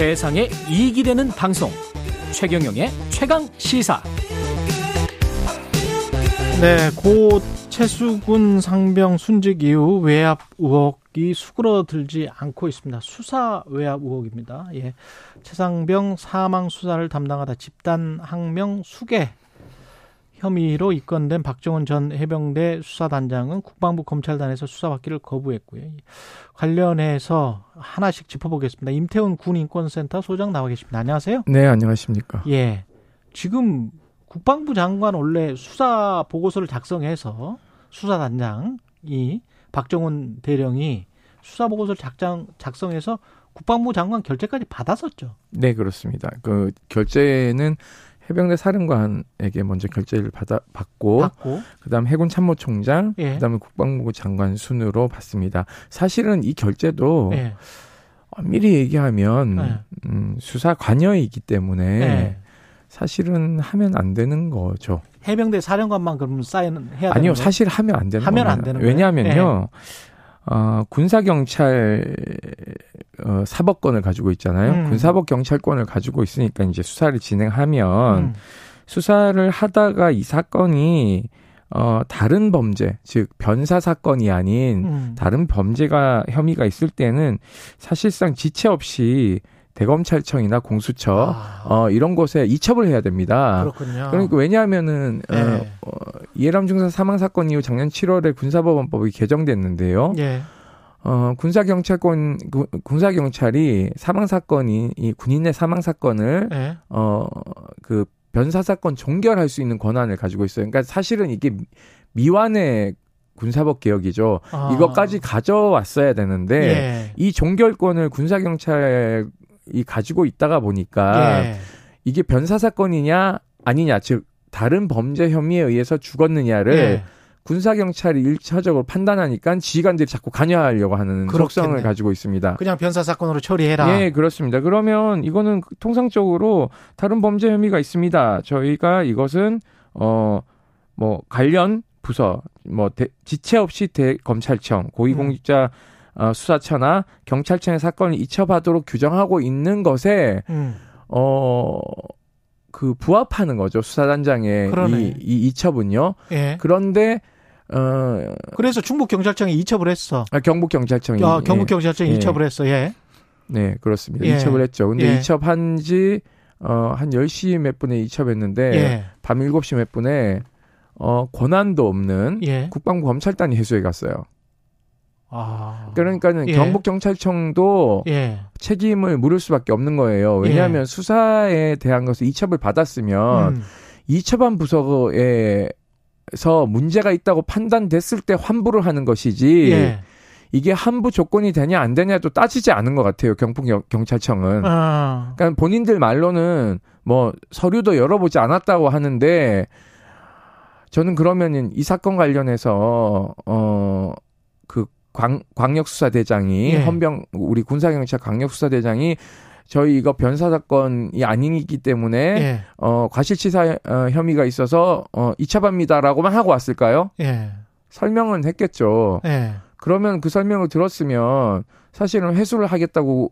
세상에 이익이 되는 방송 최경영의 최강 시사 네, 고 최수군 상병 순직 이후 외압 의혹이 수그러들지 않고 있습니다. 수사 외압 의혹입니다. 예. 최상병 사망 수사를 담당하다 집단 항명 수계 혐의로 입건된 박정훈 전 해병대 수사단장은 국방부 검찰단에서 수사받기를 거부했고요. 관련해서 하나씩 짚어보겠습니다. 임태훈 군인권센터 소장 나와 계십니다. 안녕하세요. 네, 안녕하십니까. 예. 지금 국방부 장관 원래 수사 보고서를 작성해서 수사단장이 박정훈 대령이 수사 보고서를 작성 작성해서 국방부 장관 결재까지 받았었죠. 네, 그렇습니다. 그 결재는 해병대 사령관에게 먼저 결재를 받아 받고, 받고. 그다음 해군 참모총장, 예. 그다음에 국방부 장관 순으로 받습니다. 사실은 이 결재도 예. 미리 얘기하면 예. 음, 수사 관여이기 때문에 예. 사실은 하면 안 되는 거죠. 해병대 사령관만 그러면 사인 해야 아니요, 사실 하면 안 되는 하면 겁니다. 안 되는 왜냐하면요. 예. 어, 군사 경찰 어, 사법권을 가지고 있잖아요. 음. 군사법 경찰권을 가지고 있으니까 이제 수사를 진행하면 음. 수사를 하다가 이 사건이 어, 다른 범죄, 즉, 변사 사건이 아닌 음. 다른 범죄가 혐의가 있을 때는 사실상 지체 없이 대검찰청이나 공수처 아. 어, 이런 곳에 이첩을 해야 됩니다. 그렇군요. 그러니까 왜냐하면은 네. 어, 어, 이해람 중사 사망 사건 이후 작년 7월에 군사법원법이 개정됐는데요. 네. 어, 군사경찰권, 군사경찰이 사망사건이, 이 군인의 사망사건을, 네. 어, 그, 변사사건 종결할 수 있는 권한을 가지고 있어요. 그러니까 사실은 이게 미완의 군사법 개혁이죠. 아. 이것까지 가져왔어야 되는데, 예. 이 종결권을 군사경찰이 가지고 있다가 보니까, 예. 이게 변사사건이냐, 아니냐, 즉, 다른 범죄 혐의에 의해서 죽었느냐를, 예. 군사 경찰이 일차적으로 판단하니까 지휘관들이 자꾸 관여하려고 하는. 속성을 가지고 있습니다. 그냥 변사 사건으로 처리해라. 예, 그렇습니다. 그러면 이거는 통상적으로 다른 범죄 혐의가 있습니다. 저희가 이것은 어 뭐 관련 부서 뭐 대, 지체 없이 대 검찰청 고위공직자 음. 어, 수사처나 경찰청의 사건을 이첩하도록 규정하고 있는 것에 음. 어 그 부합하는 거죠 수사단장의 이, 이 이첩은요. 예. 그런데 어 그래서 충북 경찰청이 이첩을 했어. 아, 경북 경찰청이. 아, 경북 경찰청이 예. 이첩을 했어. 예. 네, 그렇습니다. 예. 이첩을 했죠. 근데 예. 이첩한 지 어, 한 10시 몇 분에 이첩했는데 예. 밤 7시 몇 분에 어, 권한도 없는 예. 국방부 검찰단이 해수해 갔어요. 아. 그러니까는 예. 경북 경찰청도 예. 책임을 물을 수밖에 없는 거예요. 왜냐하면 예. 수사에 대한 것을 이첩을 받았으면 음. 이첩한 부서에 서 문제가 있다고 판단됐을 때 환부를 하는 것이지. 예. 이게 환부 조건이 되냐 안 되냐도 따지지 않은 것 같아요. 경북 경찰청은. 아. 그러니까 본인들 말로는 뭐 서류도 열어보지 않았다고 하는데 저는 그러면은 이 사건 관련해서 어그 광, 광역수사대장이 예. 헌병 우리 군사경찰 광역수사대장이 저희 이거 변사 사건이 아니기 때문에 예. 어 과실치사 어, 혐의가 있어서 어 이차합니다라고만 하고 왔을까요? 예. 설명은 했겠죠. 예. 그러면 그 설명을 들었으면 사실은 회수를 하겠다고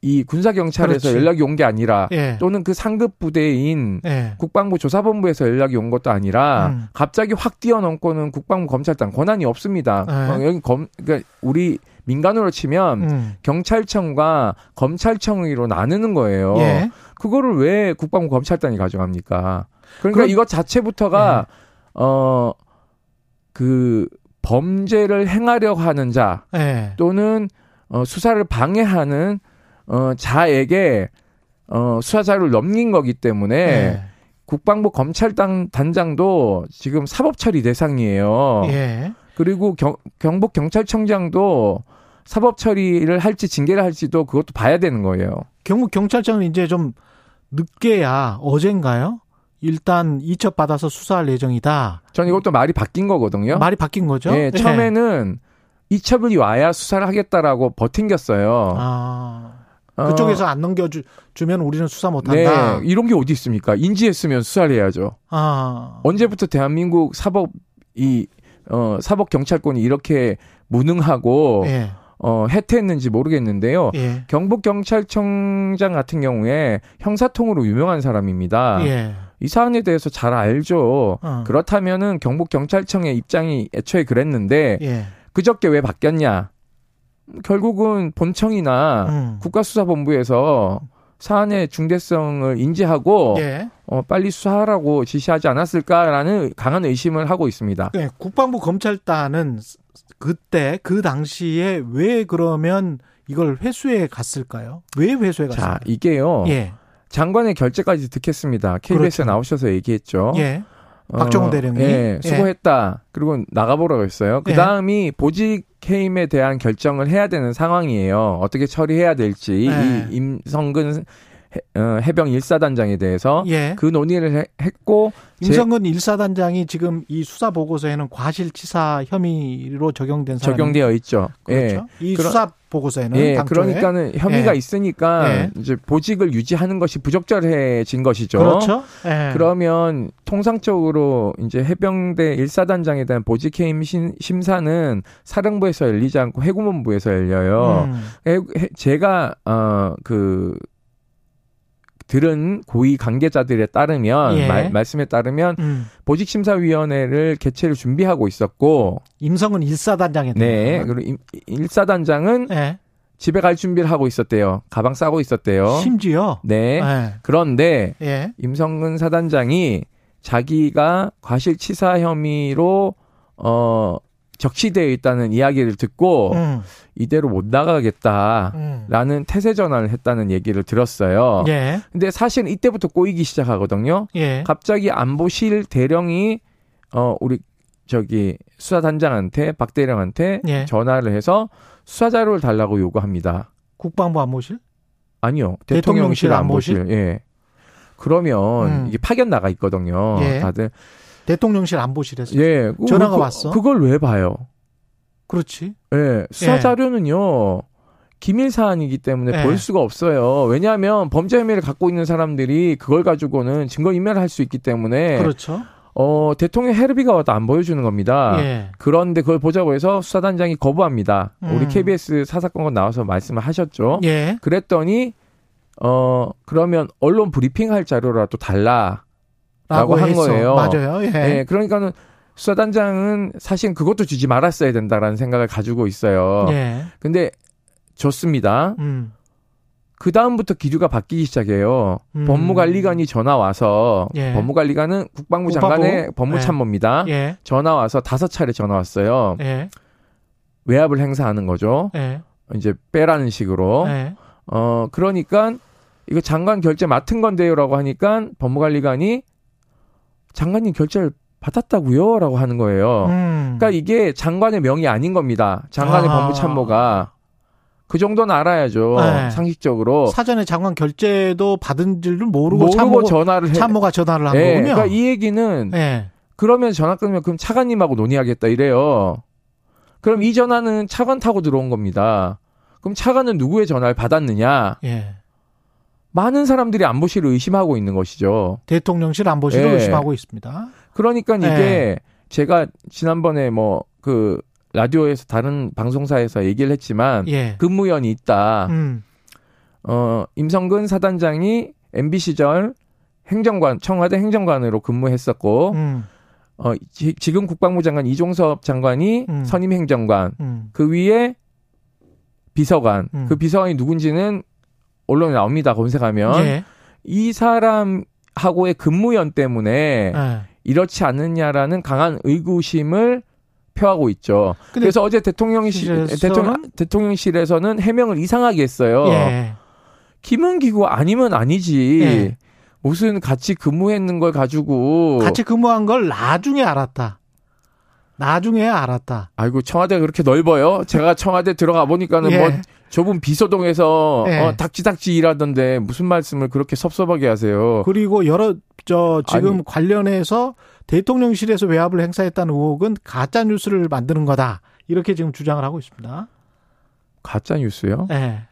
이 군사 경찰에서. 연락이 온 게 아니라 예. 또는 그 상급 부대인 예. 국방부 조사본부에서 연락이 온 것도 아니라 음. 갑자기 확 뛰어넘고는 국방부 검찰단 권한이 없습니다. 예. 어, 여기 검 그러니까 우리 민간으로 치면 음. 경찰청과 검찰청으로 나누는 거예요. 예. 그거를 왜 국방부 검찰단이 가져갑니까? 그러니까 그럼, 이것 자체부터가 예. 어그 범죄를 행하려고 하는 자 예. 또는 어, 수사를 방해하는 어, 자에게 어, 수사 자료를 넘긴 거기 때문에 네. 국방부 검찰단 단장도 지금 사법 처리 대상이에요. 예. 그리고 경, 경북 경찰청장도 사법 처리를 할지 징계를 할지도 그것도 봐야 되는 거예요. 경북 경찰청은 이제 좀 늦게야 어젠가요? 일단 이첩 받아서 수사할 예정이다. 전 이것도 말이 바뀐 거거든요. 말이 바뀐 거죠? 예, 처음에는 예. 이첩이 와야 수사를 하겠다라고 버틴겼어요. 아. 어. 그쪽에서 안 넘겨주면 우리는 수사 못한다. 네, 이런 게 어디 있습니까? 인지했으면 수사를 해야죠. 아. 언제부터 대한민국 사법 이 어, 사법 경찰권이 이렇게 무능하고 예. 어, 해태했는지 모르겠는데요. 예. 경북 경찰청장 같은 경우에 형사통으로 유명한 사람입니다. 예. 이 사안에 대해서 잘 알죠. 어. 그렇다면은 경북 경찰청의 입장이 애초에 그랬는데 예. 그저께 왜 바뀌었냐? 결국은 본청이나 음. 국가수사본부에서 사안의 중대성을 인지하고 예. 어, 빨리 수사하라고 지시하지 않았을까라는 강한 의심을 하고 있습니다. 네, 국방부 검찰단은 그때 그 당시에 왜 그러면 이걸 회수해 갔을까요? 왜 회수해 갔을까요? 자, 이게요. 예. 장관의 결재까지 듣겠습니다. KBS에 그렇죠. 나오셔서 얘기했죠. 예. 어, 대령이 예, 수고했다. 예. 그리고 나가보라고 했어요. 그 다음이 예. 보직 해임에 대한 결정을 해야 되는 상황이에요. 어떻게 처리해야 될지 예. 이 임성근 어, 해 병 1사단장에 대해서 예. 그 논의를 했고 임성근 1사단장이 지금 이 수사 보고서에는 과실치사 혐의로 적용된 사람 적용되어 있죠. 그렇죠. 예. 이 수사 보고서에는 예, 당초에. 그러니까는 혐의가 예. 있으니까 예. 이제 보직을 유지하는 것이 부적절해진 것이죠. 그렇죠. 예. 그러면 통상적으로 이제 해병대 1사단장에 대한 보직 해임 심사는 사령부에서 열리지 않고 해군본부에서 열려요. 음. 제가 어그 들은 고위 관계자들에 따르면 예. 말, 말씀에 따르면 음. 보직심사위원회를 개최를 준비하고 있었고 임성은 일사단장에 네 그리고 일사단장은 예. 집에 갈 준비를 하고 있었대요. 가방 싸고 있었대요. 심지어 네 예. 그런데 예. 임성근 사단장이 자기가 과실치사 혐의로 어 적시되어 있다는 이야기를 듣고 음. 이대로 못 나가겠다라는 음. 태세 전환을 했다는 얘기를 들었어요. 예. 근데 사실 이때부터 꼬이기 시작하거든요. 예. 갑자기 안보실 대령이 어 우리 저기 수사단장한테 박 대령한테 예. 전화를 해서 수사 자료를 달라고 요구합니다. 국방부 안보실? 아니요. 대통령실, 안보실. 안보실. 예. 그러면 음. 이게 파견 나가 있거든요. 예. 다들 대통령실 안보실에서 예, 전화가 그, 왔어. 그걸 왜 봐요? 그렇지. 예, 수사 예. 자료는요. 기밀 사안이기 때문에 예. 볼 수가 없어요. 왜냐하면 범죄 혐의를 갖고 있는 사람들이 그걸 가지고는 증거 인멸을 할수 있기 때문에 그렇죠. 어, 대통령 헤르비가 와도 안 보여주는 겁니다. 예. 그런데 그걸 보자고 해서 수사단장이 거부합니다. 음. 우리 KBS 사사건건 나와서 말씀을 하셨죠. 예. 그랬더니 어 그러면 언론 브리핑 할 자료라도 달라. 라고 한 했어. 거예요. 맞아요. 예. 네, 그러니까는 수사단장은 사실 그것도 주지 말았어야 된다라는 생각을 가지고 있어요. 예. 근데 좋습니다. 음. 그 다음부터 기류가 바뀌기 시작해요. 음. 법무관리관이 전화 와서 예. 법무관리관은 국방부? 장관의 법무참모입니다. 예. 예. 전화 와서 다섯 차례 전화 왔어요. 예. 외압을 행사하는 거죠. 예. 이제 빼라는 식으로. 예. 어 그러니까 이거 장관 결재 맡은 건데요라고 하니까 법무관리관이 장관님 결제를 받았다고요? 라고 하는 거예요. 음. 그러니까 이게 장관의 명이 아닌 겁니다. 장관의 아. 법무참모가. 그 정도는 알아야죠. 네. 상식적으로. 사전에 장관 결제도 받은 줄을 모르고, 모르고 참모, 전화를 해. 참모가 전화를 한 네. 거군요. 그러니까 이 얘기는 네. 그러면 전화 끊으면 그럼 차관님하고 논의하겠다 이래요. 그럼 이 전화는 차관 타고 들어온 겁니다. 그럼 차관은 누구의 전화를 받았느냐? 예. 많은 사람들이 안보실을 의심하고 있는 것이죠. 대통령실 안보실을 네. 의심하고 있습니다. 그러니까 이게 네. 제가 지난번에 뭐 그 라디오에서 다른 방송사에서 얘기를 했지만 예. 근무연이 있다. 음. 어 임성근 사단장이 MB 시절 행정관 청와대 행정관으로 근무했었고 음. 어 지, 금 국방부 장관 이종섭 장관이 음. 선임 행정관 음. 그 위에 비서관 음. 그 비서관이 누군지는 언론에 나옵니다. 검색하면 예. 이 사람하고의 근무연 때문에 예. 이렇지 않느냐라는 강한 의구심을 표하고 있죠. 그래서 어제 대통령실 대통령 대통령실에서는 해명을 이상하게 했어요. 예. 김은기구 아니면 아니지. 예. 무슨 같이 근무했는 걸 가지고 같이 근무한 걸 나중에 알았다. 나중에 알았다. 아이고 청와대가 그렇게 넓어요. 제가 청와대 들어가 보니까는 예. 뭐 좁은 비서동에서 예. 어, 닥치닥치 일하던데 무슨 말씀을 그렇게 섭섭하게 하세요. 그리고 여러 저 지금 아니, 관련해서 대통령실에서 외압을 행사했다는 의혹은 가짜 뉴스를 만드는 거다. 이렇게 지금 주장을 하고 있습니다. 가짜 뉴스요? 예.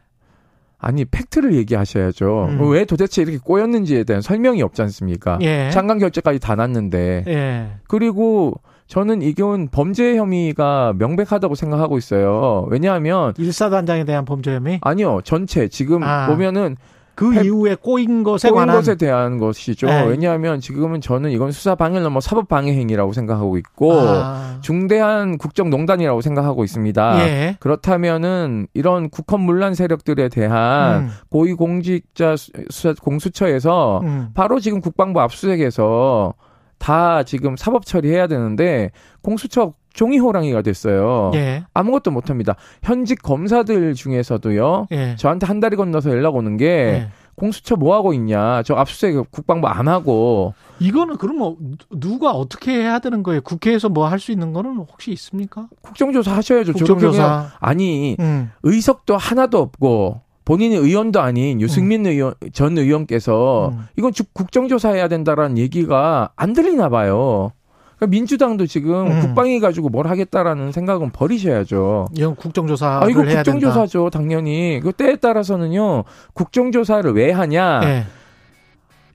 아니 팩트를 얘기하셔야죠. 음. 왜 도대체 이렇게 꼬였는지에 대한 설명이 없지 않습니까? 예. 장관 결재까지 다 났는데. 예. 그리고 저는 이건 범죄 혐의가 명백하다고 생각하고 있어요. 왜냐하면 일사단장에 대한 범죄 혐의? 아니요, 전체 지금 아. 보면은 그 해, 이후에 꼬인 것에 꼬인 관한 것에 대한 것이죠. 네. 왜냐하면 지금은 저는 이건 수사 방해를 넘어 사법 방해 행위라고 생각하고 있고 아. 중대한 국정농단이라고 생각하고 있습니다. 예. 그렇다면은 이런 국헌 문란 세력들에 대한 음. 고위공직자 수사 공수처에서 음. 바로 지금 국방부 압수수색에서 다 지금 사법 처리해야 되는데 공수처 종이 호랑이가 됐어요. 예. 아무것도 못 합니다. 현직 검사들 중에서도요. 예. 저한테 한 달이 건너서 연락 오는 게 예. 공수처 뭐 하고 있냐. 저 압수수색 국방부 안 하고. 이거는 그러면 누가 어떻게 해야 되는 거예요? 국회에서 뭐 할 수 있는 거는 혹시 있습니까? 국정조사 하셔야죠. 국정조사. 아니 음. 의석도 하나도 없고 본인이 의원도 아닌 유승민 음. 의원 전 의원께서 음. 이건 국정조사해야 된다라는 얘기가 안 들리나 봐요. 그러니까 민주당도 지금 음. 국방위 가지고 뭘 하겠다라는 생각은 버리셔야죠. 이건 국정조사. 아 이거 국정조사죠, 당연히. 그 때에 따라서는요, 국정조사를 왜 하냐. 네.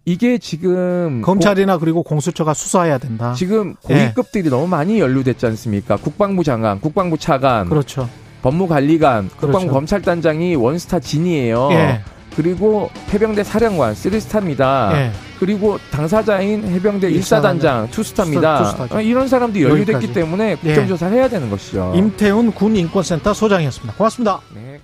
이게 지금 검찰이나 고, 그리고 공수처가 수사해야 된다. 지금 고위급들이 네. 너무 많이 연루됐지 않습니까? 국방부 장관, 국방부 차관, 그렇죠. 법무관리관, 그렇죠. 국방부 검찰단장이 원스타 진이에요. 예. 그리고 해병대 사령관 쓰리스타입니다. 예. 그리고 당사자인 해병대 일사단장 투스타입니다. 투스타, 아, 이런 사람들이 연루됐기 때문에 국정조사를 예. 해야 되는 것이죠. 임태훈 군 인권센터 소장이었습니다. 고맙습니다. 네.